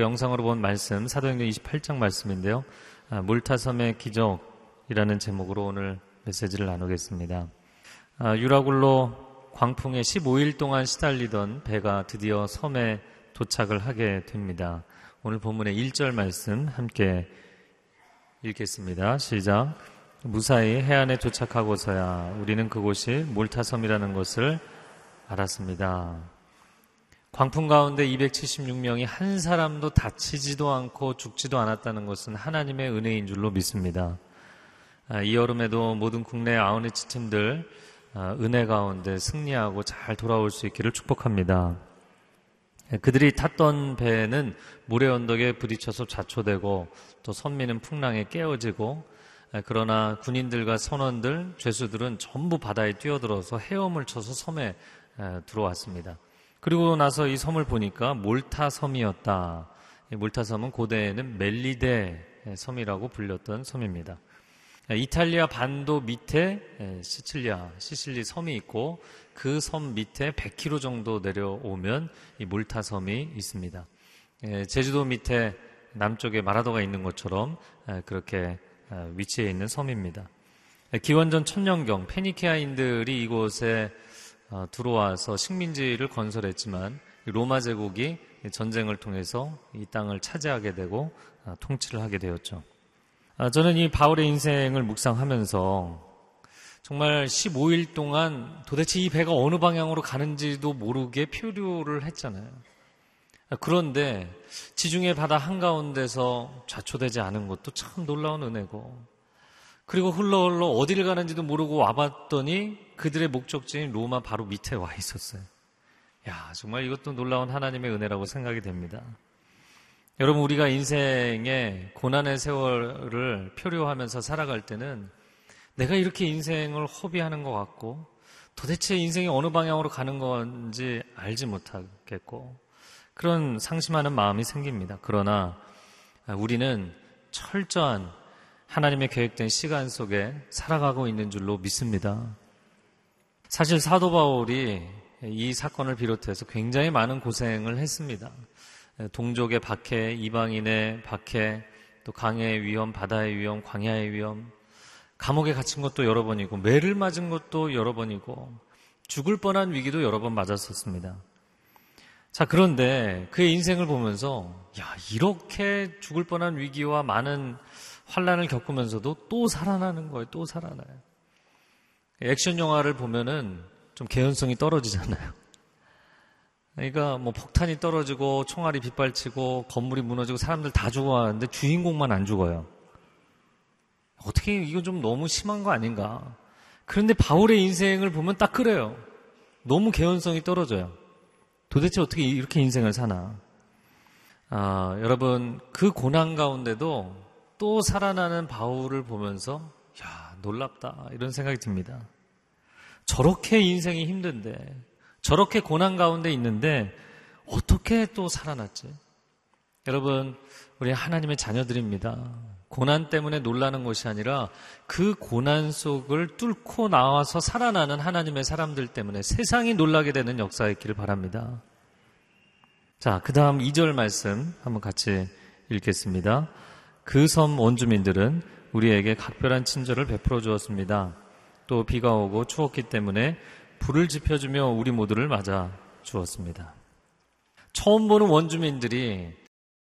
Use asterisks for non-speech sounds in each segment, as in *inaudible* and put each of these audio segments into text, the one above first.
우리가 영상으로 본 말씀 사도행전 28장 말씀인데요. 아, 물타섬의 기적이라는 제목으로 오늘 메시지를 나누겠습니다. 아, 유라굴로 광풍에 15일 동안 시달리던 배가 드디어 섬에 도착을 하게 됩니다. 오늘 본문의 1절 말씀 함께 읽겠습니다. 시작. 무사히 해안에 도착하고서야 우리는 그곳이 몰타섬이라는 것을 알았습니다. 광풍 가운데 276명이 한 사람도 다치지도 않고 죽지도 않았다는 것은 하나님의 은혜인 줄로 믿습니다. 아, 이 여름에도 모든 국내 아웃리치 팀들 아, 은혜 가운데 승리하고 잘 돌아올 수 있기를 축복합니다. 예, 그들이 탔던 배는 모래 언덕에 부딪혀서 좌초되고 또 선미는 풍랑에 깨어지고 예, 그러나 군인들과 선원들, 죄수들은 전부 바다에 뛰어들어서 헤엄을 쳐서 섬에 예, 들어왔습니다. 그리고 나서 이 섬을 보니까 몰타 섬이었다. 몰타 섬은 고대에는 멜리데 섬이라고 불렸던 섬입니다. 이탈리아 반도 밑에 시칠리아, 시실리 섬이 있고 그 섬 밑에 100km 정도 내려오면 이 몰타 섬이 있습니다. 제주도 밑에 남쪽에 마라도가 있는 것처럼 그렇게 위치해 있는 섬입니다. 기원전 천년경 페니케아인들이 이곳에 어, 들어와서 식민지를 건설했지만 로마 제국이 전쟁을 통해서 이 땅을 차지하게 되고 어, 통치를 하게 되었죠. 아, 저는 이 바울의 인생을 묵상하면서 정말 15일 동안 도대체 이 배가 어느 방향으로 가는지도 모르게 표류를 했잖아요. 아, 그런데 지중해 바다 한가운데서 좌초되지 않은 것도 참 놀라운 은혜고 그리고 흘러 흘러 어디를 가는지도 모르고 와봤더니 그들의 목적지인 로마 바로 밑에 와 있었어요. 야, 정말 이것도 놀라운 하나님의 은혜라고 생각이 됩니다. 여러분, 우리가 인생의 고난의 세월을 표류하면서 살아갈 때는 내가 이렇게 인생을 허비하는 것 같고 도대체 인생이 어느 방향으로 가는 건지 알지 못하겠고 그런 상심하는 마음이 생깁니다. 그러나 우리는 철저한 하나님의 계획된 시간 속에 살아가고 있는 줄로 믿습니다. 사실 사도 바울이 이 사건을 비롯해서 굉장히 많은 고생을 했습니다. 동족의 박해, 이방인의 박해, 또 강의 위험, 바다의 위험, 광야의 위험, 감옥에 갇힌 것도 여러 번이고, 매를 맞은 것도 여러 번이고, 죽을 뻔한 위기도 여러 번 맞았었습니다. 자, 그런데 그의 인생을 보면서, 야, 이렇게 죽을 뻔한 위기와 많은 환란을 겪으면서도 또 살아나는 거예요. 또 살아나요. 액션 영화를 보면은 좀 개연성이 떨어지잖아요. *laughs* 그러니까 뭐 폭탄이 떨어지고 총알이 빗발치고 건물이 무너지고 사람들 다 죽어가는데 주인공만 안 죽어요. 어떻게 이건 좀 너무 심한 거 아닌가? 그런데 바울의 인생을 보면 딱 그래요. 너무 개연성이 떨어져요. 도대체 어떻게 이렇게 인생을 사나? 아, 여러분 그 고난 가운데도 또 살아나는 바울을 보면서 야 놀랍다 이런 생각이 듭니다. 저렇게 인생이 힘든데 저렇게 고난 가운데 있는데 어떻게 또 살아났지? 여러분 우리 하나님의 자녀들입니다. 고난 때문에 놀라는 것이 아니라 그 고난 속을 뚫고 나와서 살아나는 하나님의 사람들 때문에 세상이 놀라게 되는 역사가 있기를 바랍니다. 자, 그 다음 2절 말씀 한번 같이 읽겠습니다. 그 섬 원주민들은 우리에게 각별한 친절을 베풀어 주었습니다. 또 비가 오고 추웠기 때문에 불을 지펴주며 우리 모두를 맞아 주었습니다. 처음 보는 원주민들이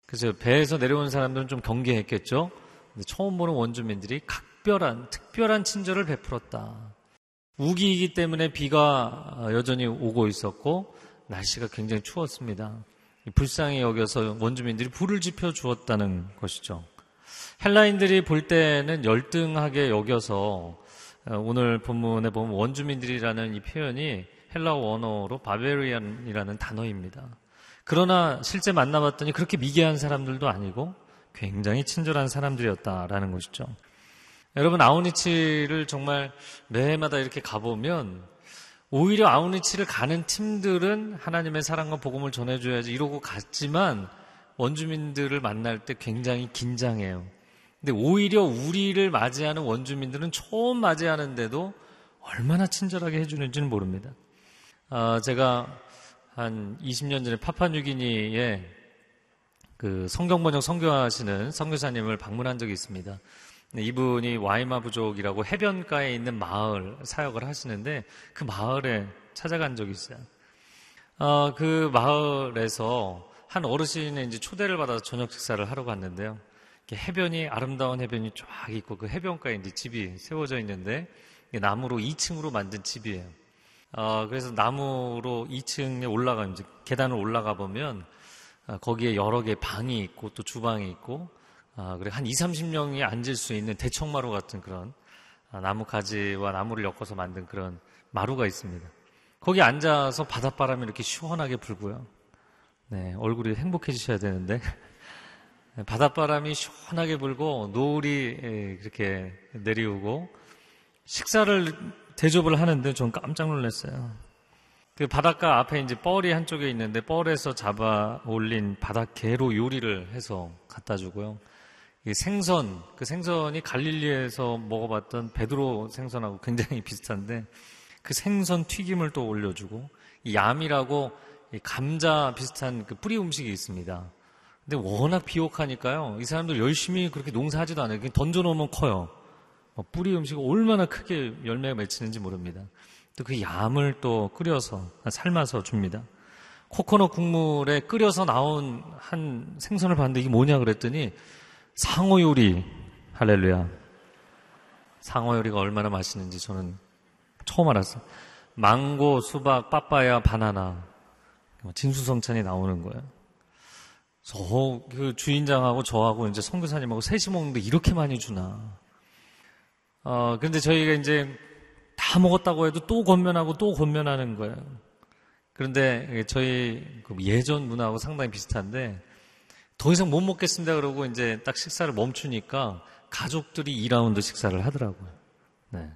그죠 배에서 내려온 사람들은 좀 경계했겠죠. 처음 보는 원주민들이 각별한 특별한 친절을 베풀었다. 우기이기 때문에 비가 여전히 오고 있었고 날씨가 굉장히 추웠습니다. 불쌍히 여겨서 원주민들이 불을 지펴 주었다는 것이죠. 헬라인들이 볼 때는 열등하게 여겨서 어, 오늘 본문에 보면 원주민들이라는 이 표현이 헬라 원어로 바베리안이라는 단어입니다. 그러나 실제 만나봤더니 그렇게 미개한 사람들도 아니고 굉장히 친절한 사람들이었다라는 것이죠. 여러분 아우니치를 정말 매해마다 이렇게 가보면 오히려 아우니치를 가는 팀들은 하나님의 사랑과 복음을 전해줘야지 이러고 갔지만 원주민들을 만날 때 굉장히 긴장해요. 근데 오히려 우리를 맞이하는 원주민들은 처음 맞이하는데도 얼마나 친절하게 해주는지는 모릅니다. 어, 제가 한 20년 전에 파파뉴기니에 그 성경 번역 선교하시는 선교사님을 방문한 적이 있습니다. 이분이 와이마 부족이라고 해변가에 있는 마을 사역을 하시는데 그 마을에 찾아간 적이 있어요. 어, 그 마을에서 한 어르신의 이제 초대를 받아서 저녁 식사를 하러 갔는데요. 해변이 아름다운 해변이 쫙 있고 그 해변가에 이제 집이 세워져 있는데 나무로 2층으로 만든 집이에요. 어, 그래서 나무로 2층에 올라가 이제 계단을 올라가 보면 어, 거기에 여러 개 방이 있고 또 주방이 있고 어, 그리고 한 2, 30명이 앉을 수 있는 대청마루 같은 그런 어, 나무 가지와 나무를 엮어서 만든 그런 마루가 있습니다. 거기 앉아서 바닷바람이 이렇게 시원하게 불고요. 네, 얼굴이 행복해지셔야 되는데 *laughs* 바닷바람이 시원하게 불고 노을이 예, 그렇게 내려오고 식사를 대접을 하는데 전 깜짝 놀랐어요. 그 바닷가 앞에 이제 뻘이 한쪽에 있는데 뻘에서 잡아 올린 바닷개로 요리를 해서 갖다 주고요. 이 생선, 그 생선이 갈릴리에서 먹어봤던 베드로 생선하고 굉장히 *laughs* 비슷한데 그 생선 튀김을 또 올려주고 이 얌이라고 이 감자 비슷한 그 뿌리 음식이 있습니다. 근데 워낙 비옥하니까요. 이 사람들 열심히 그렇게 농사하지도 않아요. 던져놓으면 커요. 뭐 뿌리 음식이 얼마나 크게 열매가 맺히는지 모릅니다. 또그 얌을 또 끓여서 삶아서 줍니다. 코코넛 국물에 끓여서 나온 한 생선을 봤는데 이게 뭐냐 그랬더니 상어 요리 할렐루야. 상어 요리가 얼마나 맛있는지 저는 처음 알았어요. 망고, 수박, 빠빠야, 바나나 진수성찬이 나오는 거예요. 저 그 주인장하고 저하고 이제 선교사님하고 셋이 먹는데 이렇게 많이 주나. 어, 그런데 저희가 이제 다 먹었다고 해도 또 권면하고 또 권면하는 거예요. 그런데 저희 그 예전 문화하고 상당히 비슷한데 더 이상 못 먹겠습니다 그러고 이제 딱 식사를 멈추니까 가족들이 2라운드 식사를 하더라고요. 네.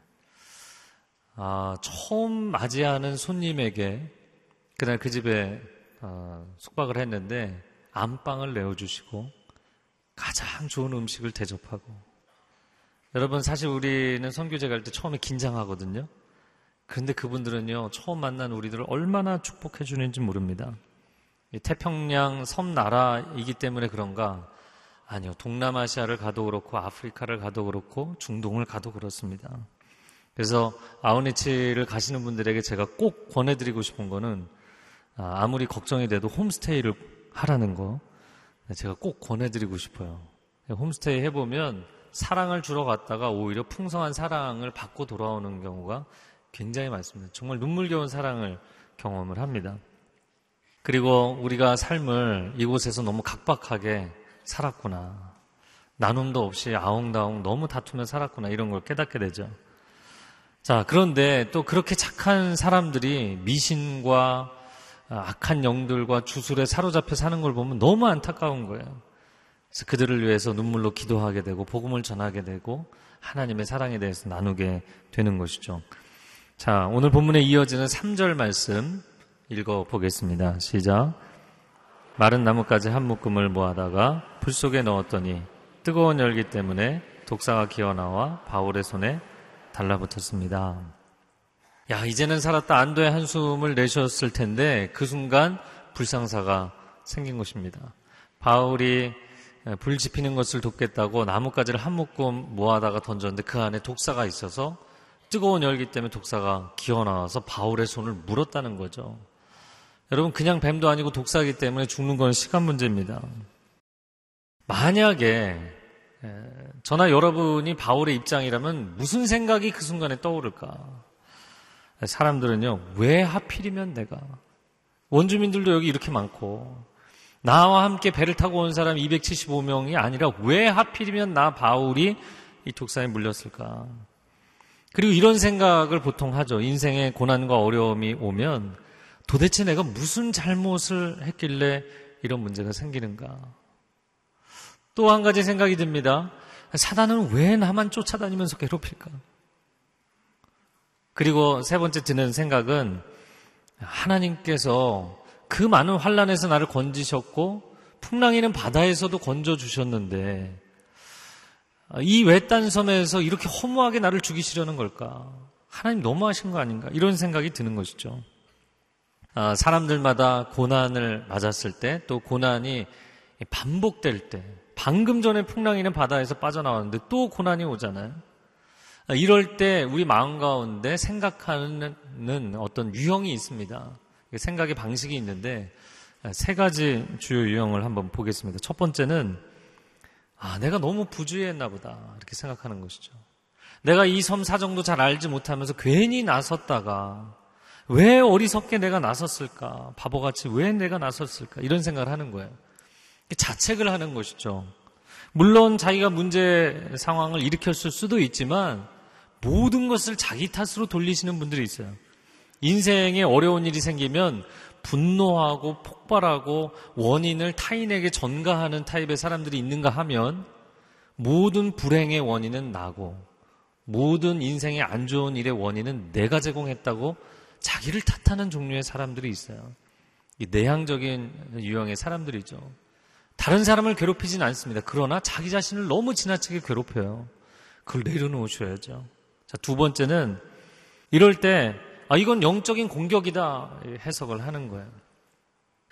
아, 처음 맞이하는 손님에게 그날 그 집에 어, 숙박을 했는데 안방을 내어주시고 가장 좋은 음식을 대접하고 여러분 사실 우리는 선교제 갈 때 처음에 긴장하거든요. 그런데 그분들은요 처음 만난 우리들을 얼마나 축복해 주는지 모릅니다. 태평양 섬 나라이기 때문에 그런가? 아니요. 동남아시아를 가도 그렇고 아프리카를 가도 그렇고 중동을 가도 그렇습니다. 그래서 아우니치를 가시는 분들에게 제가 꼭 권해드리고 싶은 거는 아, 아무리 걱정이 돼도 홈스테이를 하라는 거 제가 꼭 권해드리고 싶어요. 홈스테이 해보면 사랑을 주러 갔다가 오히려 풍성한 사랑을 받고 돌아오는 경우가 굉장히 많습니다. 정말 눈물겨운 사랑을 경험을 합니다. 그리고 우리가 삶을 이곳에서 너무 각박하게 살았구나. 나눔도 없이 아웅다웅 너무 다투며 살았구나. 이런 걸 깨닫게 되죠. 자, 그런데 또 그렇게 착한 사람들이 미신과 악한 영들과 주술에 사로잡혀 사는 걸 보면 너무 안타까운 거예요. 그래서 그들을 위해서 눈물로 기도하게 되고 복음을 전하게 되고 하나님의 사랑에 대해서 나누게 되는 것이죠. 자, 오늘 본문에 이어지는 3절 말씀 읽어 보겠습니다. 시작. 마른 나뭇가지 한 묶음을 모아다가 불 속에 넣었더니 뜨거운 열기 때문에 독사가 기어나와 바울의 손에 달라붙었습니다. 야, 이제는 살았다 안도의 한숨을 내셨을 텐데 그 순간 불상사가 생긴 것입니다. 바울이 예, 불 지피는 것을 돕겠다고 나뭇가지를 한 묶음 모아다가 던졌는데 그 안에 독사가 있어서 뜨거운 열기 때문에 독사가 기어나와서 바울의 손을 물었다는 거죠. 여러분 그냥 뱀도 아니고 독사이기 때문에 죽는 건 시간 문제입니다. 만약에 예, 저나 여러분이 바울의 입장이라면 무슨 생각이 그 순간에 떠오를까? 사람들은요, 왜 하필이면 내가? 원주민들도 여기 이렇게 많고, 나와 함께 배를 타고 온 사람 275명이 아니라 왜 하필이면 나 바울이 이 독사에 물렸을까? 그리고 이런 생각을 보통 하죠. 인생의 고난과 어려움이 오면 도대체 내가 무슨 잘못을 했길래 이런 문제가 생기는가? 또 한 가지 생각이 듭니다. 사단은 왜 나만 쫓아다니면서 괴롭힐까? 그리고 세 번째 드는 생각은 하나님께서 그 많은 환란에서 나를 건지셨고 풍랑이는 바다에서도 건져 주셨는데 이 외딴 섬에서 이렇게 허무하게 나를 죽이시려는 걸까? 하나님 너무하신 거 아닌가? 이런 생각이 드는 것이죠. 아, 사람들마다 고난을 맞았을 때 또 고난이 반복될 때, 방금 전에 풍랑이는 바다에서 빠져나왔는데 또 고난이 오잖아요. 이럴 때 우리 마음 가운데 생각하는 어떤 유형이 있습니다. 생각의 방식이 있는데 세 가지 주요 유형을 한번 보겠습니다. 첫 번째는 아, 내가 너무 부주의했나 보다. 이렇게 생각하는 것이죠. 내가 이 섬 사정도 잘 알지 못하면서 괜히 나섰다가 왜 어리석게 내가 나섰을까? 바보같이 왜 내가 나섰을까? 이런 생각을 하는 거예요. 자책을 하는 것이죠. 물론 자기가 문제 상황을 일으켰을 수도 있지만 모든 것을 자기 탓으로 돌리시는 분들이 있어요. 인생에 어려운 일이 생기면 분노하고 폭발하고 원인을 타인에게 전가하는 타입의 사람들이 있는가 하면 모든 불행의 원인은 나고 모든 인생의 안 좋은 일의 원인은 내가 제공했다고 자기를 탓하는 종류의 사람들이 있어요. 이 내향적인 유형의 사람들이죠. 다른 사람을 괴롭히진 않습니다. 그러나 자기 자신을 너무 지나치게 괴롭혀요. 그걸 내려놓으셔야죠. 자, 두 번째는 이럴 때, 아, 이건 영적인 공격이다 해석을 하는 거예요.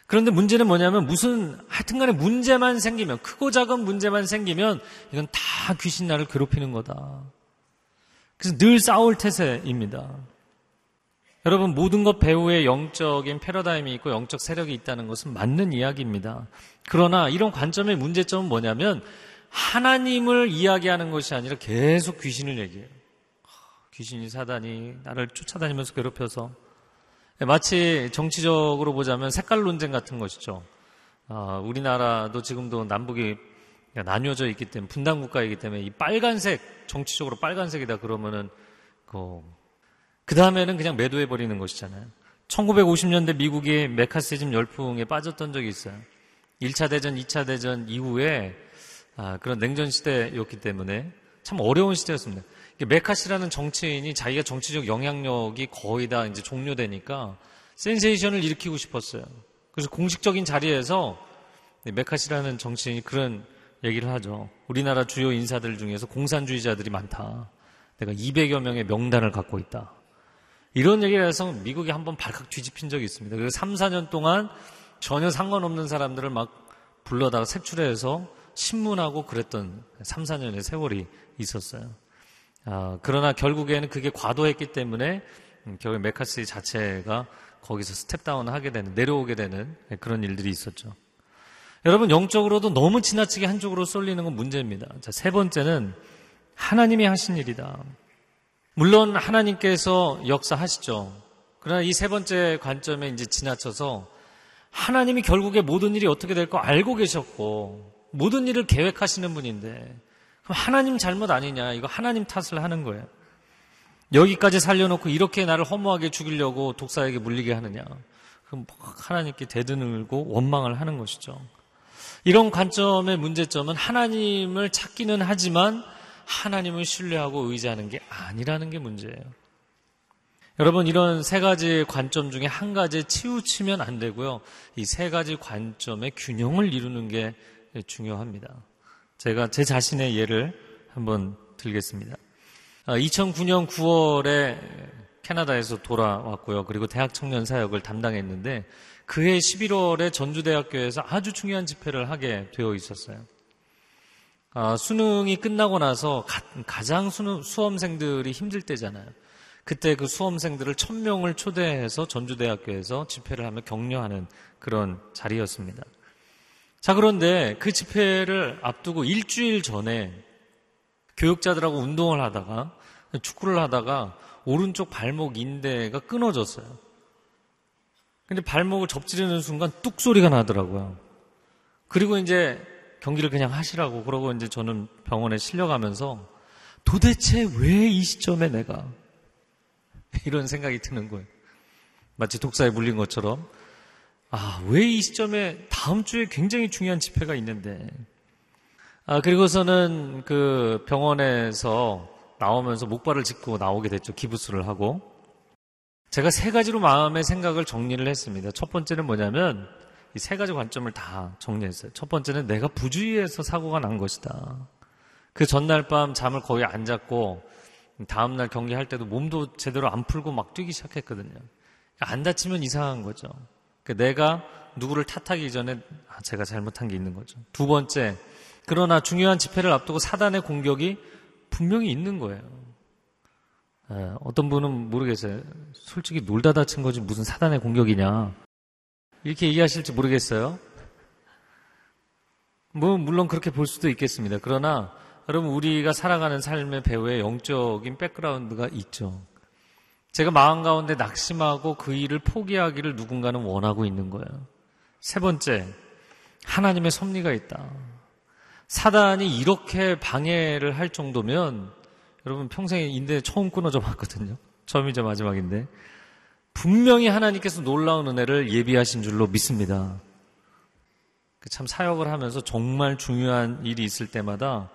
그런데 문제는 뭐냐면 무슨, 하여튼 간에 문제만 생기면, 크고 작은 문제만 생기면 이건 다 귀신 나를 괴롭히는 거다. 그래서 늘 싸울 태세입니다. 여러분 모든 것 배후에 영적인 패러다임이 있고 영적 세력이 있다는 것은 맞는 이야기입니다. 그러나 이런 관점의 문제점은 뭐냐면 하나님을 이야기하는 것이 아니라 계속 귀신을 얘기해요. 귀신이 사단이 나를 쫓아다니면서 괴롭혀서 마치 정치적으로 보자면 색깔 논쟁 같은 것이죠. 아, 우리나라도 지금도 남북이 나뉘어져 있기 때문에 분단 국가이기 때문에 이 빨간색 정치적으로 빨간색이다 그러면은 그 그 다음에는 그냥 매도해 버리는 것이잖아요. 1950년대 미국이 메카시즘 열풍에 빠졌던 적이 있어요. 1차 대전, 2차 대전 이후에 아, 그런 냉전 시대였기 때문에 참 어려운 시대였습니다. 메카시라는 정치인이 자기가 정치적 영향력이 거의 다 이제 종료되니까 센세이션을 일으키고 싶었어요. 그래서 공식적인 자리에서 메카시라는 정치인이 그런 얘기를 하죠. 우리나라 주요 인사들 중에서 공산주의자들이 많다. 내가 200여 명의 명단을 갖고 있다. 이런 얘기를 해서 미국이 한번 발칵 뒤집힌 적이 있습니다. 그래서 3, 4년 동안 전혀 상관없는 사람들을 막 불러다가 색출해서 신문하고 그랬던 3, 4년의 세월이 있었어요. 아, 그러나 결국에는 그게 과도했기 때문에 음, 결국 메카시 자체가 거기서 step down 하게 되는, 내려오게 되는 그런 일들이 있었죠. 여러분, 영적으로도 너무 지나치게 한쪽으로 쏠리는 건 문제입니다. 자, 세 번째는 하나님이 하신 일이다. 물론 하나님께서 역사하시죠. 그러나 이 세 번째 관점에 이제 지나쳐서 하나님이 결국에 모든 일이 어떻게 될 거 알고 계셨고 모든 일을 계획하시는 분인데 그럼 하나님 잘못 아니냐? 이거 하나님 탓을 하는 거예요. 여기까지 살려놓고 이렇게 나를 허무하게 죽이려고 독사에게 물리게 하느냐? 그럼 하나님께 대드늘고 원망을 하는 것이죠. 이런 관점의 문제점은 하나님을 찾기는 하지만 하나님을 신뢰하고 의지하는 게 아니라는 게 문제예요. 여러분, 이런 세 가지 관점 중에 한 가지에 치우치면 안 되고요. 이 세 가지 관점의 균형을 이루는 게 중요합니다. 제가 제 자신의 예를 한번 들겠습니다. 2009년 아, 9월에 캐나다에서 돌아왔고요. 그리고 대학 청년 사역을 담당했는데 그해 11월에 전주대학교에서 아주 중요한 집회를 하게 되어 있었어요. 아, 수능이 끝나고 나서 가, 장 수능, 수험생들이 힘들 때잖아요. 그때 그 수험생들을 천 명을 초대해서 전주대학교에서 집회를 하며 격려하는 그런 자리였습니다. 자, 그런데 그 집회를 앞두고 일주일 전에 교육자들하고 운동을 하다가 축구를 하다가 오른쪽 발목 인대가 끊어졌어요. 근데 발목을 접지르는 순간 뚝 소리가 나더라고요. 그리고 이제 경기를 그냥 하시라고 그러고 이제 저는 병원에 실려가면서 도대체 왜 이 시점에 내가 *laughs* 이런 생각이 드는 거예요. 마치 독사에 물린 것처럼 아, 왜 이 시점에 다음 주에 굉장히 중요한 집회가 있는데 아, 그리고서는 그 병원에서 나오면서 목발을 짚고 나오게 됐죠. 기부스를 하고. 제가 세 가지로 마음의 생각을 정리를 했습니다. 첫 번째는 뭐냐면 이 세 가지 관점을 다 정리했어요. 첫 번째는 내가 부주의해서 사고가 난 것이다. 그 전날 밤 잠을 거의 안 잤고 다음날 경기할 때도 몸도 제대로 안 풀고 막 뛰기 시작했거든요. 안 다치면 이상한 거죠. 그러니까 내가 누구를 탓하기 전에 아, 제가 잘못한 게 있는 거죠. 두 번째, 그러나 중요한 집회를 앞두고 사단의 공격이 분명히 있는 거예요. 예, 어떤 분은 모르겠어요. 솔직히 놀다 다친 거지 무슨 사단의 공격이냐. 이렇게 얘기하실지 모르겠어요. 뭐, 물론 그렇게 볼 수도 있겠습니다. 그러나, 여러분, 우리가 살아가는 삶의 배후에 영적인 백그라운드가 있죠. 제가 마음 가운데 낙심하고 그 일을 포기하기를 누군가는 원하고 있는 거예요. 세 번째, 하나님의 섭리가 있다. 사단이 이렇게 방해를 할 정도면 여러분 평생에 인대 처음 끊어져 봤거든요. 처음이자 마지막인데 분명히 하나님께서 놀라운 은혜를 예비하신 줄로 믿습니다. 그참 사역을 하면서 정말 중요한 일이 있을 때마다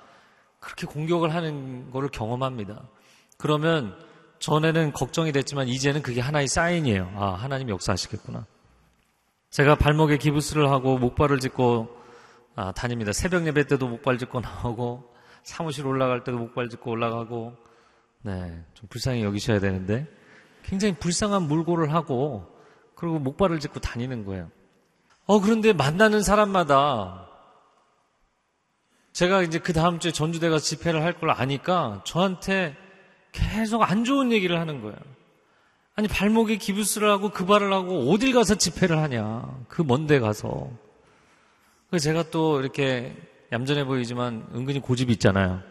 그렇게 공격을 하는 것을 경험합니다. 그러면 전에는 걱정이 됐지만 이제는 그게 하나의 사인이에요. 아, 하나님 역사하시겠구나. 제가 발목에 기부스를 하고 목발을 짚고 아, 다닙니다. 새벽 예배 때도 목발 짚고 나오고 사무실 올라갈 때도 목발 짚고 올라가고 네, 좀 불쌍히 여기셔야 되는데 굉장히 불쌍한 물고를 하고 그리고 목발을 짚고 다니는 거예요. 어, 그런데 만나는 사람마다 제가 이제 그 다음 주에 전주대 가서 집회를 할 걸 아니까 저한테 계속 안 좋은 얘기를 하는 거예요. 아니, 발목에 기부스를 하고 그 발을 하고 어딜 가서 집회를 하냐. 그 먼 데 가서. 그래서 제가 또 이렇게 얌전해 보이지만 은근히 고집이 있잖아요.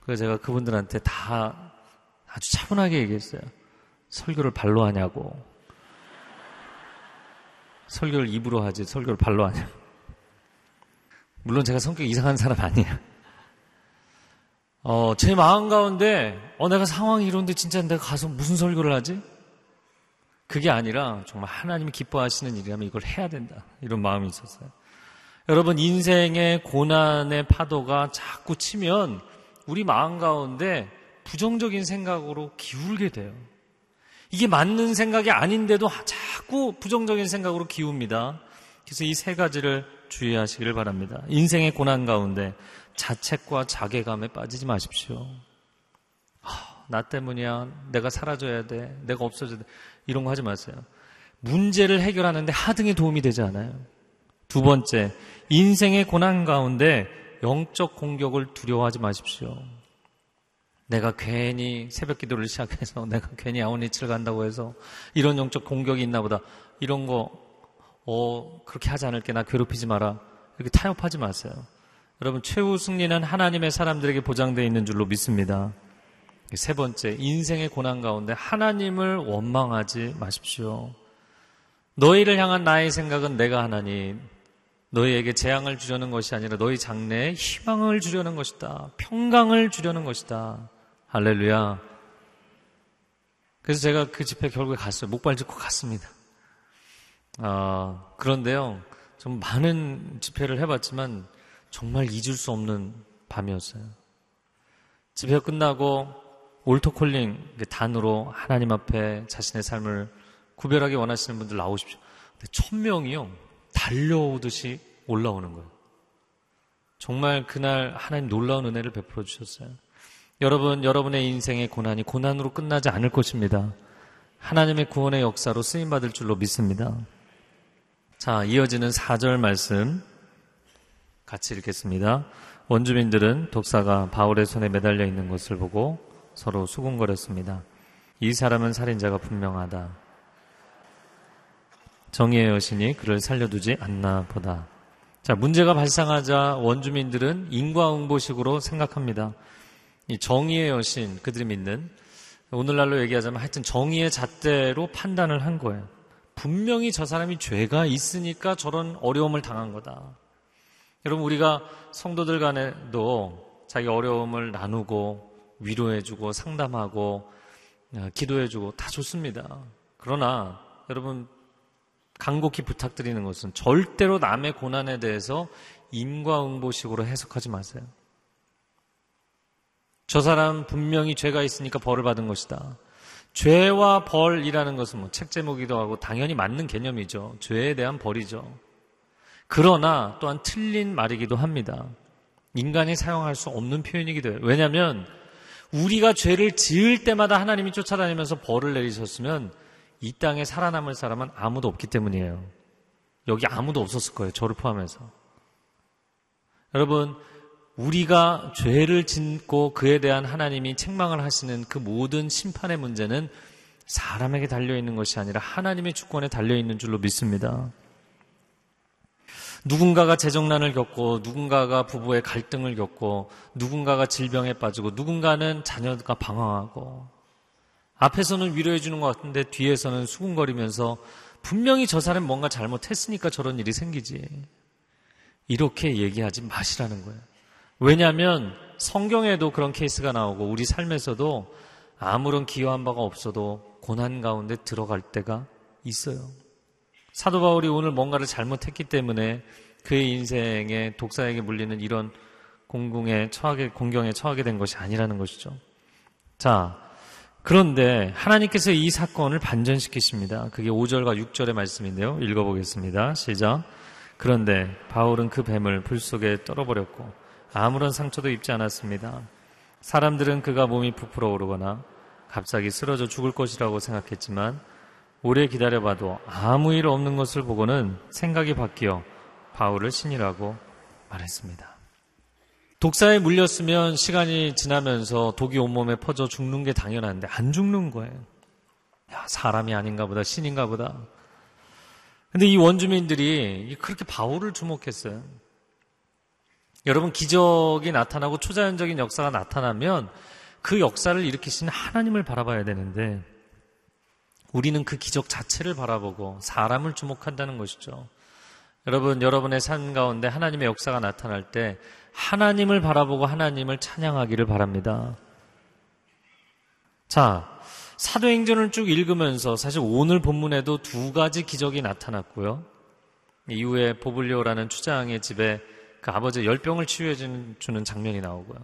그래서 제가 그분들한테 다 아주 차분하게 얘기했어요. 설교를 발로 하냐고. 설교를 입으로 하지 설교를 발로 하냐. 물론 제가 성격이 이상한 사람 아니에요. 어, 제 마음 가운데, 어, 내가 상황이 이런데 진짜 내가 가서 무슨 설교를 하지? 그게 아니라 정말 하나님이 기뻐하시는 일이라면 이걸 해야 된다. 이런 마음이 있었어요. 여러분, 인생의 고난의 파도가 자꾸 치면 우리 마음 가운데 부정적인 생각으로 기울게 돼요. 이게 맞는 생각이 아닌데도 자꾸 부정적인 생각으로 기웁니다. 그래서 이 세 가지를 주의하시기를 바랍니다. 인생의 고난 가운데 자책과 자괴감에 빠지지 마십시오. 아, 나 때문이야. 내가 사라져야 돼. 내가 없어져야 돼. 이런 거 하지 마세요. 문제를 해결하는데 하등의 도움이 되지 않아요. 두 번째, 인생의 고난 가운데 영적 공격을 두려워하지 마십시오. 내가 괜히 새벽 기도를 시작해서 *laughs* 내가 괜히 아웃리치를 간다고 해서 이런 영적 공격이 있나 보다. 이런 거, 어, 그렇게 하지 않을게. 나 괴롭히지 마라. 이렇게 타협하지 마세요. 여러분, 최후 승리는 하나님의 사람들에게 보장되어 있는 줄로 믿습니다. 세 번째, 인생의 고난 가운데 하나님을 원망하지 마십시오. 너희를 향한 나의 생각은 내가 하나님, 너희에게 재앙을 주려는 것이 아니라 너희 장래에 희망을 주려는 것이다. 평강을 주려는 것이다. 할렐루야. 그래서 제가 그 집회 결국에 갔어요. 목발 짚고 갔습니다. 아, 그런데요. 좀 많은 집회를 해봤지만 정말 잊을 수 없는 밤이었어요. 집회 끝나고 올토콜링 단으로 하나님 앞에 자신의 삶을 구별하기 원하시는 분들 나오십시오. 근데 천 명이요. 달려오듯이 올라오는 거예요. 정말 그날 하나님 놀라운 은혜를 베풀어 주셨어요. 여러분, 여러분의 인생의 고난이 고난으로 끝나지 않을 것입니다. 하나님의 구원의 역사로 쓰임받을 줄로 믿습니다. 자, 이어지는 4절 말씀 같이 읽겠습니다. 원주민들은 독사가 바울의 손에 매달려 있는 것을 보고 서로 수군거렸습니다. 이 사람은 살인자가 분명하다. 정의의 여신이 그를 살려두지 않나 보다. 자, 문제가 발생하자 원주민들은 인과응보식으로 생각합니다. 이 정의의 여신, 그들이 믿는, 오늘날로 얘기하자면 하여튼 정의의 잣대로 판단을 한 거예요. 분명히 저 사람이 죄가 있으니까 저런 어려움을 당한 거다. 여러분, 우리가 성도들 간에도 자기 어려움을 나누고 위로해주고 상담하고 어, 기도해주고 다 좋습니다. 그러나 여러분, 간곡히 부탁드리는 것은 절대로 남의 고난에 대해서 임과응보식으로 해석하지 마세요. 저 사람 분명히 죄가 있으니까 벌을 받은 것이다. 죄와 벌이라는 것은 뭐 책 제목이기도 하고 당연히 맞는 개념이죠. 죄에 대한 벌이죠. 그러나 또한 틀린 말이기도 합니다. 인간이 사용할 수 없는 표현이기도 해요. 왜냐하면 우리가 죄를 지을 때마다 하나님이 쫓아다니면서 벌을 내리셨으면 이 땅에 살아남을 사람은 아무도 없기 때문이에요. 여기 아무도 없었을 거예요. 저를 포함해서. 여러분, 우리가 죄를 짓고 그에 대한 하나님이 책망을 하시는 그 모든 심판의 문제는 사람에게 달려있는 것이 아니라 하나님의 주권에 달려있는 줄로 믿습니다. 누군가가 재정난을 겪고 누군가가 부부의 갈등을 겪고 누군가가 질병에 빠지고 누군가는 자녀가 방황하고 앞에서는 위로해 주는 것 같은데 뒤에서는 수군거리면서 분명히 저 사람 뭔가 잘못했으니까 저런 일이 생기지. 이렇게 얘기하지 마시라는 거예요. 왜냐하면 성경에도 그런 케이스가 나오고 우리 삶에서도 아무런 기여한 바가 없어도 고난 가운데 들어갈 때가 있어요. 사도 바울이 오늘 뭔가를 잘못했기 때문에 그의 인생에 독사에게 물리는 이런 공공에 처하게, 공경에 처하게 된 것이 아니라는 것이죠. 자, 그런데 하나님께서 이 사건을 반전시키십니다. 그게 5절과 6절의 말씀인데요. 읽어보겠습니다. 시작. 그런데 바울은 그 뱀을 불 속에 떨어버렸고 아무런 상처도 입지 않았습니다. 사람들은 그가 몸이 부풀어 오르거나 갑자기 쓰러져 죽을 것이라고 생각했지만 오래 기다려봐도 아무 일 없는 것을 보고는 생각이 바뀌어 바울을 신이라고 말했습니다. 독사에 물렸으면 시간이 지나면서 독이 온몸에 퍼져 죽는 게 당연한데 안 죽는 거예요. 야, 사람이 아닌가 보다, 신인가 보다. 근데 이 원주민들이 그렇게 바울을 주목했어요. 여러분, 기적이 나타나고 초자연적인 역사가 나타나면 그 역사를 일으키신 하나님을 바라봐야 되는데 우리는 그 기적 자체를 바라보고 사람을 주목한다는 것이죠. 여러분, 여러분의 삶 가운데 하나님의 역사가 나타날 때 하나님을 바라보고 하나님을 찬양하기를 바랍니다. 자, 사도행전을 쭉 읽으면서 사실 오늘 본문에도 두 가지 기적이 나타났고요. 이후에 보블리오라는 추장의 집에 그 아버지 열병을 치유해 주는 장면이 나오고요.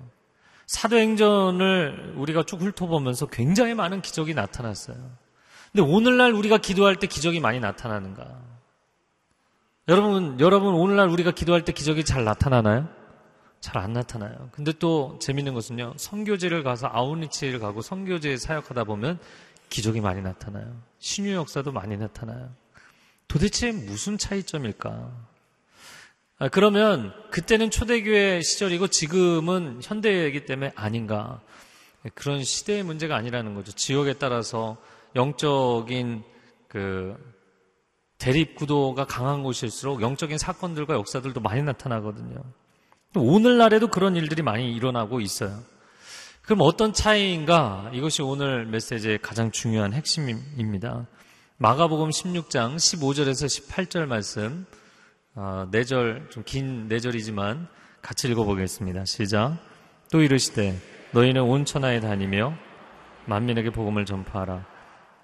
사도행전을 우리가 쭉 훑어보면서 굉장히 많은 기적이 나타났어요. 근데 오늘날 우리가 기도할 때 기적이 많이 나타나는가? 여러분, 여러분, 오늘날 우리가 기도할 때 기적이 잘 나타나나요? 잘 안 나타나요. 근데 또 재밌는 것은요, 성교제를 가서 아우니치를 가고 성교제에 사역하다 보면 기적이 많이 나타나요. 신유 역사도 많이 나타나요. 도대체 무슨 차이점일까? 아, 그러면 그때는 초대교회 시절이고 지금은 현대이기 때문에 아닌가? 그런 시대의 문제가 아니라는 거죠. 지역에 따라서 영적인 그 대립 구도가 강한 곳일수록 영적인 사건들과 역사들도 많이 나타나거든요. 오늘날에도 그런 일들이 많이 일어나고 있어요. 그럼 어떤 차이인가? 이것이 오늘 메시지의 가장 중요한 핵심입니다. 마가복음 16장 15절에서 18절 말씀, 어, 4절, 좀 긴 4절이지만 같이 읽어보겠습니다. 시작. 또 이르시되, 너희는 온 천하에 다니며 만민에게 복음을 전파하라.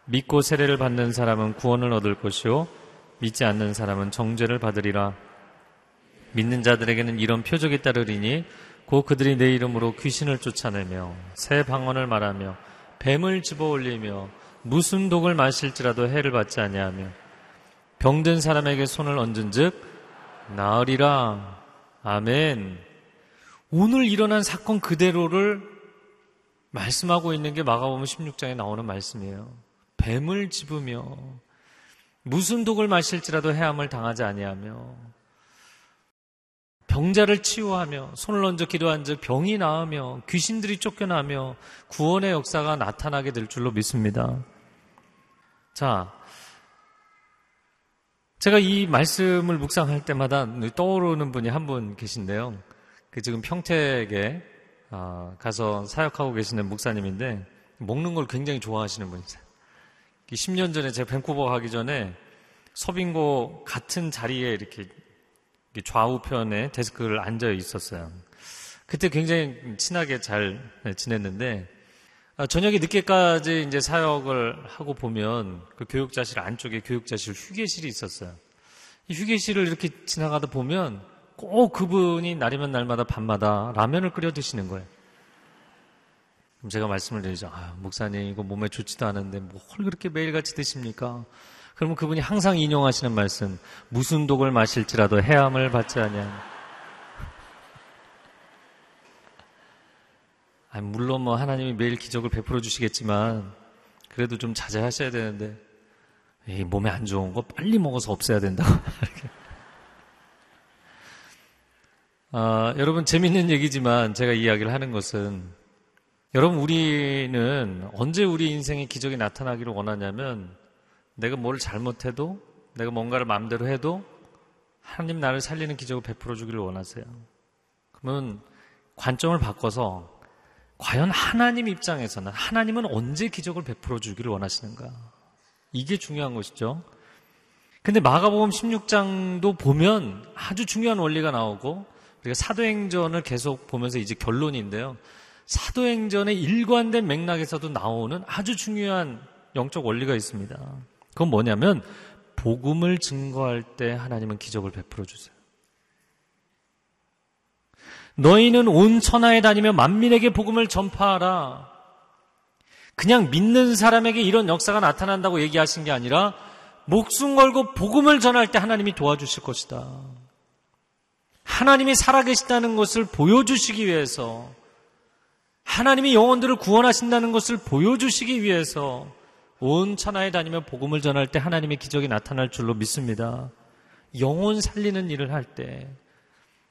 믿고 세례를 받는 사람은 구원을 얻을 것이요 믿지 않는 사람은 정죄를 받으리라. 믿는 자들에게는 이런 표적이 따르리니 곧 그들이 내 이름으로 귀신을 쫓아내며 새 방언을 말하며 뱀을 집어 올리며 무슨 독을 마실지라도 해를 받지 아니하며 병든 사람에게 손을 얹은즉 나으리라. 아멘. 오늘 일어난 사건 그대로를 말씀하고 있는 게 마가복음 16장에 나오는 말씀이에요. 뱀을 집으며 무슨 독을 마실지라도 해함을 당하지 아니하며 병자를 치유하며 손을 얹어 기도한 즉 병이 나으며 귀신들이 쫓겨나며 구원의 역사가 나타나게 될 줄로 믿습니다. 자, 제가 이 말씀을 묵상할 때마다 떠오르는 분이 한 분 계신데요. 그 지금 평택에 아, 가서 사역하고 계시는 목사님인데 먹는 걸 굉장히 좋아하시는 분이세요. 10년 전에 제가 밴쿠버 가기 전에 서빙고 같은 자리에 이렇게 좌우편에 데스크를 앉아 있었어요. 그때 굉장히 친하게 잘 지냈는데 아, 저녁에 늦게까지 이제 사역을 하고 보면 그 교육자실 안쪽에 교육자실 휴게실이 있었어요. 이 휴게실을 이렇게 지나가다 보면 꼭 그분이 날이면 날마다 밤마다 라면을 끓여 드시는 거예요. 그럼 제가 말씀을 드리죠. 아, 목사님, 이거 몸에 좋지도 않은데 뭘 그렇게 매일같이 드십니까? 그러면 그분이 항상 인용하시는 말씀, 무슨 독을 마실지라도 해함을 받지 아니하 *laughs* 아, 물론 뭐 하나님이 매일 기적을 베풀어 주시겠지만 그래도 좀 자제하셔야 되는데 이 몸에 안 좋은 거 빨리 먹어서 없애야 된다고. *laughs* 아, 여러분 재밌는 얘기지만 제가 이야기를 하는 것은 여러분 우리는 언제 우리 인생에 기적이 나타나기를 원하냐면 내가 뭘 잘못해도 내가 뭔가를 마음대로 해도 하나님 나를 살리는 기적을 베풀어 주기를 원하세요. 그러면 관점을 바꿔서 과연 하나님 입장에서는 하나님은 언제 기적을 베풀어 주기를 원하시는가? 이게 중요한 것이죠. 근데 마가복음 16장도 보면 아주 중요한 원리가 나오고 우리가 사도행전을 계속 보면서 이제 결론인데요. 사도행전의 일관된 맥락에서도 나오는 아주 중요한 영적 원리가 있습니다. 그건 뭐냐면 복음을 증거할 때 하나님은 기적을 베풀어 주세요. 너희는 온 천하에 다니며 만민에게 복음을 전파하라. 그냥 믿는 사람에게 이런 역사가 나타난다고 얘기하신 게 아니라 목숨 걸고 복음을 전할 때 하나님이 도와주실 것이다. 하나님이 살아계시다는 것을 보여주시기 위해서 하나님이 영혼들을 구원하신다는 것을 보여주시기 위해서 온 천하에 다니며 복음을 전할 때 하나님의 기적이 나타날 줄로 믿습니다. 영혼 살리는 일을 할 때,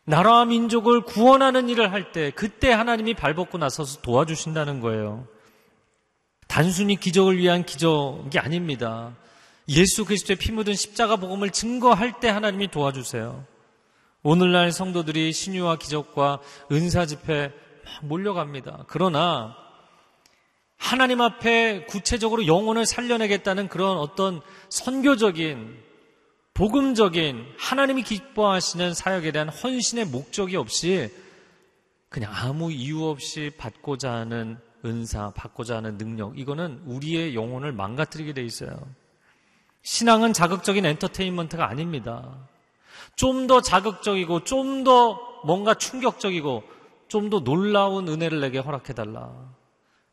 나라와 민족을 구원하는 일을 할 때, 그때 하나님이 발벗고 나서서 도와주신다는 거예요. 단순히 기적을 위한 기적이 아닙니다. 예수 그리스도의 피 묻은 십자가 복음을 증거할 때 하나님이 도와주세요. 오늘날 성도들이 신유와 기적과 은사 집회 몰려갑니다. 그러나 하나님 앞에 구체적으로 영혼을 살려내겠다는 그런 어떤 선교적인 복음적인 하나님이 기뻐하시는 사역에 대한 헌신의 목적이 없이 그냥 아무 이유 없이 받고자 하는 은사, 받고자 하는 능력, 이거는 우리의 영혼을 망가뜨리게 돼 있어요. 신앙은 자극적인 엔터테인먼트가 아닙니다. 좀 더 자극적이고, 좀 더 뭔가 충격적이고, 좀 더 놀라운 은혜를 내게 허락해달라.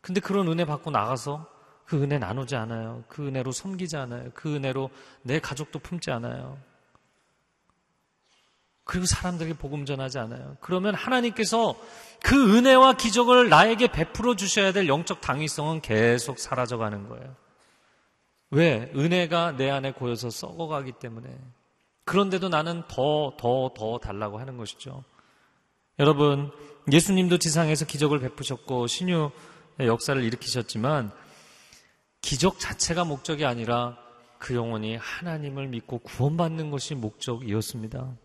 근데 그런 은혜 받고 나가서 그 은혜 나누지 않아요. 그 은혜로 섬기지 않아요. 그 은혜로 내 가족도 품지 않아요. 그리고 사람들에게 복음 전하지 않아요. 그러면 하나님께서 그 은혜와 기적을 나에게 베풀어 주셔야 될 영적 당위성은 계속 사라져 가는 거예요. 왜? 은혜가 내 안에 고여서 썩어가기 때문에. 그런데도 나는 더, 더, 더 달라고 하는 것이죠. 여러분, 예수님도 지상에서 기적을 베푸셨고, 신유의 역사를 일으키셨지만, 기적 자체가 목적이 아니라 그 영혼이 하나님을 믿고 구원받는 것이 목적이었습니다.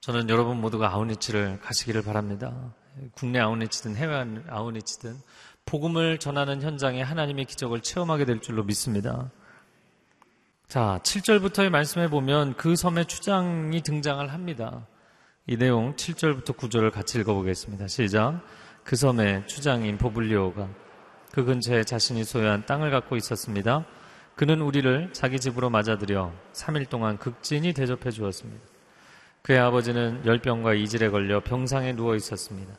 저는 여러분 모두가 아우니치를 가시기를 바랍니다. 국내 아우니치든 해외 아우니치든 복음을 전하는 현장에 하나님의 기적을 체험하게 될 줄로 믿습니다. 자, 7절부터의 말씀에 보면 그 섬에 추장이 등장을 합니다. 이 내용 7절부터 9절을 같이 읽어보겠습니다. 시작. 그 섬에 추장인 보블리오가 그 근처에 자신이 소유한 땅을 갖고 있었습니다. 그는 우리를 자기 집으로 맞아들여 3일 동안 극진히 대접해 주었습니다. 그의 아버지는 열병과 이질에 걸려 병상에 누워 있었습니다.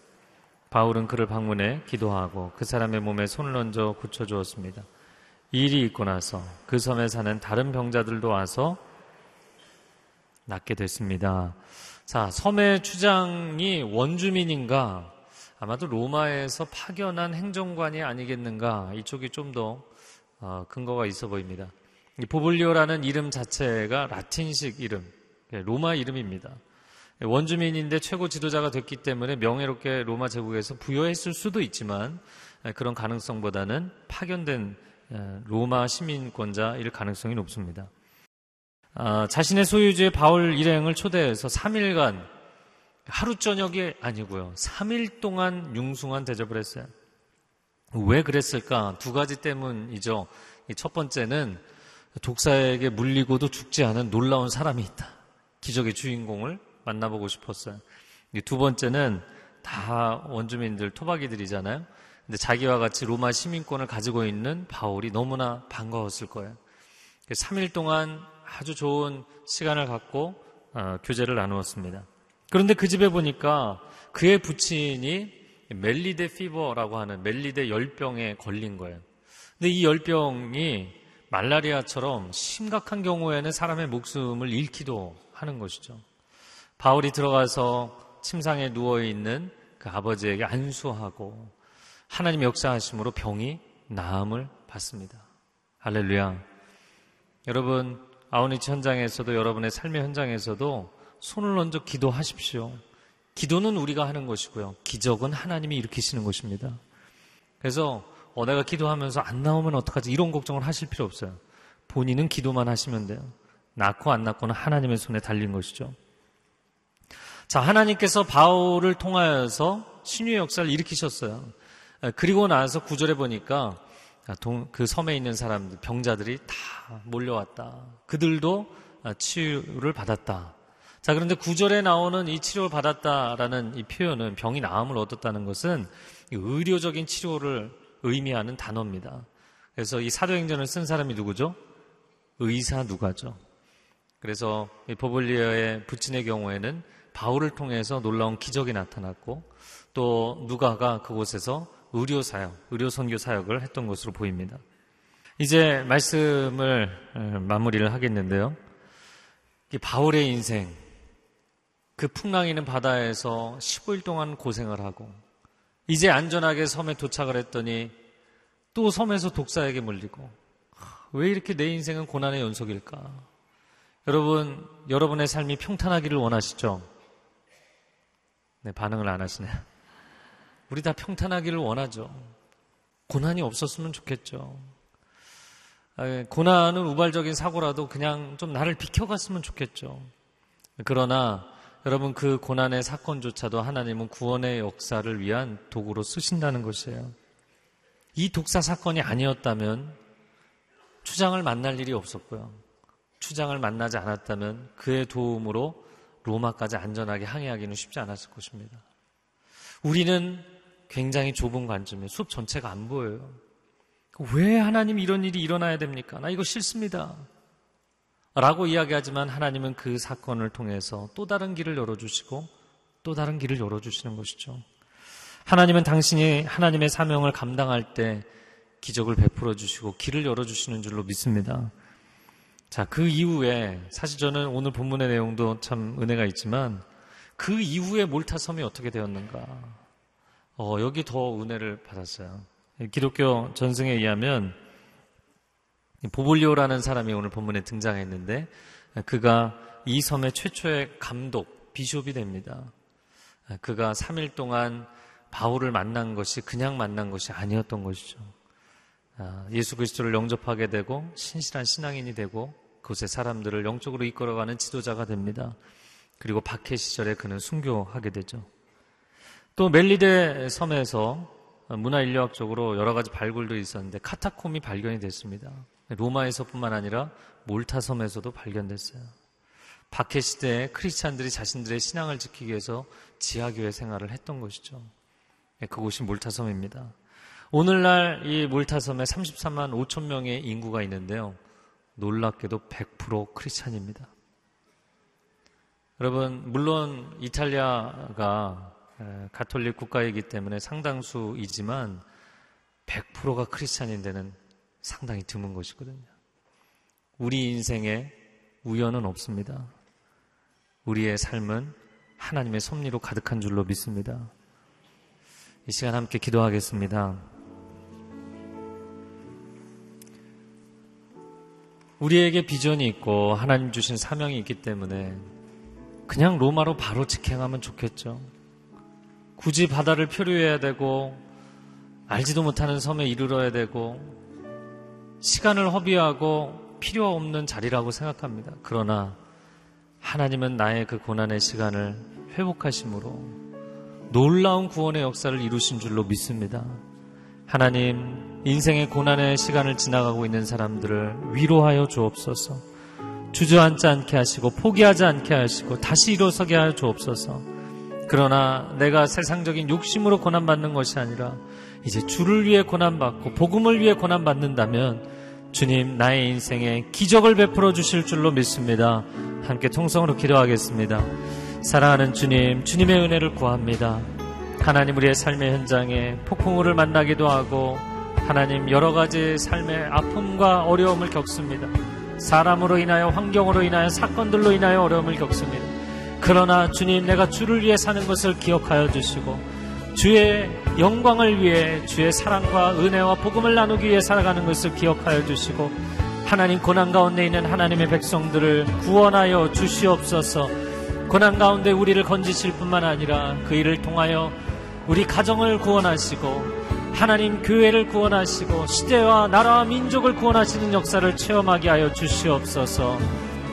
바울은 그를 방문해 기도하고 그 사람의 몸에 손을 얹어 굳혀주었습니다. 일이 있고 나서 그 섬에 사는 다른 병자들도 와서 낫게 됐습니다. 자, 섬의 추장이 원주민인가? 아마도 로마에서 파견한 행정관이 아니겠는가? 이쪽이 좀더 어, 근거가 있어 보입니다. 보블리오라는 이름 자체가 라틴식 이름, 예, 로마 이름입니다. 원주민인데 최고 지도자가 됐기 때문에 명예롭게 로마 제국에서 부여했을 수도 있지만 예, 그런 가능성보다는 파견된 예, 로마 시민권자일 가능성이 높습니다. 아, 자신의 소유주의 바울 일행을 초대해서 3일간 하루 저녁이 아니고요. 3일 동안 융숭한 대접을 했어요. 왜 그랬을까? 두 가지 때문이죠. 첫 번째는 독사에게 물리고도 죽지 않은 놀라운 사람이 있다. 기적의 주인공을 만나보고 싶었어요. 두 번째는 다 원주민들 토박이들이잖아요. 근데 자기와 같이 로마 시민권을 가지고 있는 바울이 너무나 반가웠을 거예요. 3일 동안 아주 좋은 시간을 갖고 어, 교제를 나누었습니다. 그런데 그 집에 보니까 그의 부친이 멜리데 피버라고 하는 멜리데 열병에 걸린 거예요. 근데 이 열병이 말라리아처럼 심각한 경우에는 사람의 목숨을 잃기도 하는 것이죠. 바울이 들어가서 침상에 누워 있는 그 아버지에게 안수하고 하나님 역사하심으로 병이 나음을 받습니다. 할렐루야. 여러분, 아우니치 현장에서도 여러분의 삶의 현장에서도 손을 얹어 기도하십시오. 기도는 우리가 하는 것이고요. 기적은 하나님이 일으키시는 것입니다. 그래서 어, 내가 기도하면서 안 나오면 어떡하지? 이런 걱정을 하실 필요 없어요. 본인은 기도만 하시면 돼요. 낳고 안 낳고는 하나님의 손에 달린 것이죠. 자, 하나님께서 바울을 통하여서 신유의 역사를 일으키셨어요. 그리고 나서 구절에 보니까 그 섬에 있는 사람들, 병자들이 다 몰려왔다. 그들도 치유를 받았다. 자, 그런데 구절에 나오는 이 치료를 받았다라는 이 표현은 병이 나음을 얻었다는 것은 의료적인 치료를 의미하는 단어입니다. 그래서 이 사도행전을 쓴 사람이 누구죠? 의사 누가죠. 그래서 보볼리아의 부친의 경우에는 바울을 통해서 놀라운 기적이 나타났고 또 누가가 그곳에서 의료 사역, 의료 선교 사역을 했던 것으로 보입니다. 이제 말씀을 마무리를 하겠는데요. 바울의 인생, 그 풍랑이는 바다에서 15일 동안 고생을 하고 이제 안전하게 섬에 도착을 했더니 또 섬에서 독사에게 물리고 왜 이렇게 내 인생은 고난의 연속일까? 여러분, 여러분의 삶이 평탄하기를 원하시죠? 네, 반응을 안 하시네요. 우리 다 평탄하기를 원하죠. 고난이 없었으면 좋겠죠. 아, 고난은 우발적인 사고라도 그냥 좀 나를 비켜갔으면 좋겠죠. 그러나 여러분 그 고난의 사건조차도 하나님은 구원의 역사를 위한 도구로 쓰신다는 것이에요. 이 독사 사건이 아니었다면 추장을 만날 일이 없었고요. 추장을 만나지 않았다면 그의 도움으로 로마까지 안전하게 항해하기는 쉽지 않았을 것입니다. 우리는 굉장히 좁은 관점에 숲 전체가 안 보여요. 왜 하나님 이런 일이 일어나야 됩니까? 나 이거 싫습니다. 라고 이야기하지만 하나님은 그 사건을 통해서 또 다른 길을 열어주시고 또 다른 길을 열어주시는 것이죠. 하나님은 당신이 하나님의 사명을 감당할 때 기적을 베풀어 주시고 길을 열어 주시는 줄로 믿습니다. 자, 그 이후에 사실 저는 오늘 본문의 내용도 참 은혜가 있지만 그 이후에 몰타섬이 어떻게 되었는가. 어, 여기 더 은혜를 받았어요. 기독교 전승에 의하면 보볼리오라는 사람이 오늘 본문에 등장했는데 그가 이 섬의 최초의 감독, 비숍이 됩니다. 그가 3일 동안 바울을 만난 것이 그냥 만난 것이 아니었던 것이죠. 아, 예수 그리스도를 영접하게 되고 신실한 신앙인이 되고 그곳의 사람들을 영적으로 이끌어가는 지도자가 됩니다. 그리고 박해 시절에 그는 순교하게 되죠. 또 멜리데 섬에서 문화인류학적으로 여러 가지 발굴도 있었는데 카타콤이 발견이 됐습니다. 로마에서뿐만 아니라 몰타 섬에서도 발견됐어요. 박해 시대에 크리스찬들이 자신들의 신앙을 지키기 위해서 지하교회 생활을 했던 것이죠. 네, 그곳이 몰타 섬입니다. 오늘날 이 몰타 섬에 33만 5천 명의 인구가 있는데요. 놀랍게도 100% 크리스찬입니다. 여러분, 물론 이탈리아가 가톨릭 국가이기 때문에 상당수이지만 100%가 크리스찬인 데는 상당히 드문 것이거든요. 우리 인생에 우연은 없습니다. 우리의 삶은 하나님의 섭리로 가득한 줄로 믿습니다. 이 시간 함께 기도하겠습니다. 우리에게 비전이 있고 하나님 주신 사명이 있기 때문에 그냥 로마로 바로 직행하면 좋겠죠. 굳이 바다를 표류해야 되고 알지도 못하는 섬에 이르러야 되고 시간을 허비하고 필요 없는 자리라고 생각합니다. 그러나 하나님은 나의 그 고난의 시간을 회복하심으로 놀라운 구원의 역사를 이루신 줄로 믿습니다. 하나님, 인생의 고난의 시간을 지나가고 있는 사람들을 위로하여 주옵소서. 주저앉지 않게 하시고 포기하지 않게 하시고 다시 일어서게 하여 주옵소서. 그러나 내가 세상적인 욕심으로 고난받는 것이 아니라 이제 주를 위해 고난받고 복음을 위해 고난받는다면 주님 나의 인생에 기적을 베풀어 주실 줄로 믿습니다. 함께 통성으로 기도하겠습니다. 사랑하는 주님, 주님의 은혜를 구합니다. 하나님 우리의 삶의 현장에 폭풍우를 만나기도 하고 하나님 여러 가지 삶의 아픔과 어려움을 겪습니다. 사람으로 인하여 환경으로 인하여 사건들로 인하여 어려움을 겪습니다. 그러나 주님 내가 주를 위해 사는 것을 기억하여 주시고 주의 영광을 위해 주의 사랑과 은혜와 복음을 나누기 위해 살아가는 것을 기억하여 주시고 하나님 고난 가운데 있는 하나님의 백성들을 구원하여 주시옵소서. 고난 가운데 우리를 건지실 뿐만 아니라 그 일을 통하여 우리 가정을 구원하시고 하나님 교회를 구원하시고 시대와 나라와 민족을 구원하시는 역사를 체험하게 하여 주시옵소서.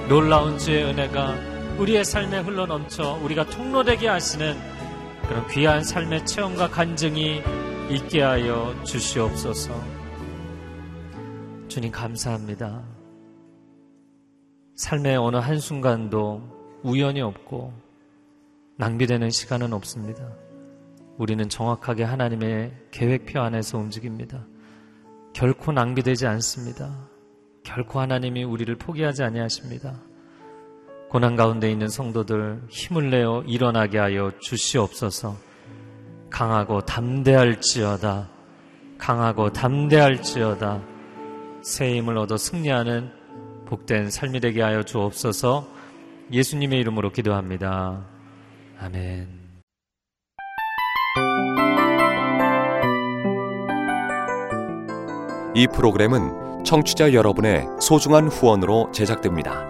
놀라운 주의 은혜가 우리의 삶에 흘러넘쳐 우리가 통로되게 하시는 그런 귀한 삶의 체험과 간증이 있게 하여 주시옵소서. 주님 감사합니다. 삶의 어느 한순간도 우연이 없고 낭비되는 시간은 없습니다. 우리는 정확하게 하나님의 계획표 안에서 움직입니다. 결코 낭비되지 않습니다. 결코 하나님이 우리를 포기하지 아니하십니다. 고난 가운데 있는 성도들 힘을 내어 일어나게 하여 주시옵소서. 강하고 담대할지어다. 강하고 담대할지어다. 새 힘을 얻어 승리하는 복된 삶이 되게 하여 주옵소서. 예수님의 이름으로 기도합니다. 아멘. 이 프로그램은 청취자 여러분의 소중한 후원으로 제작됩니다.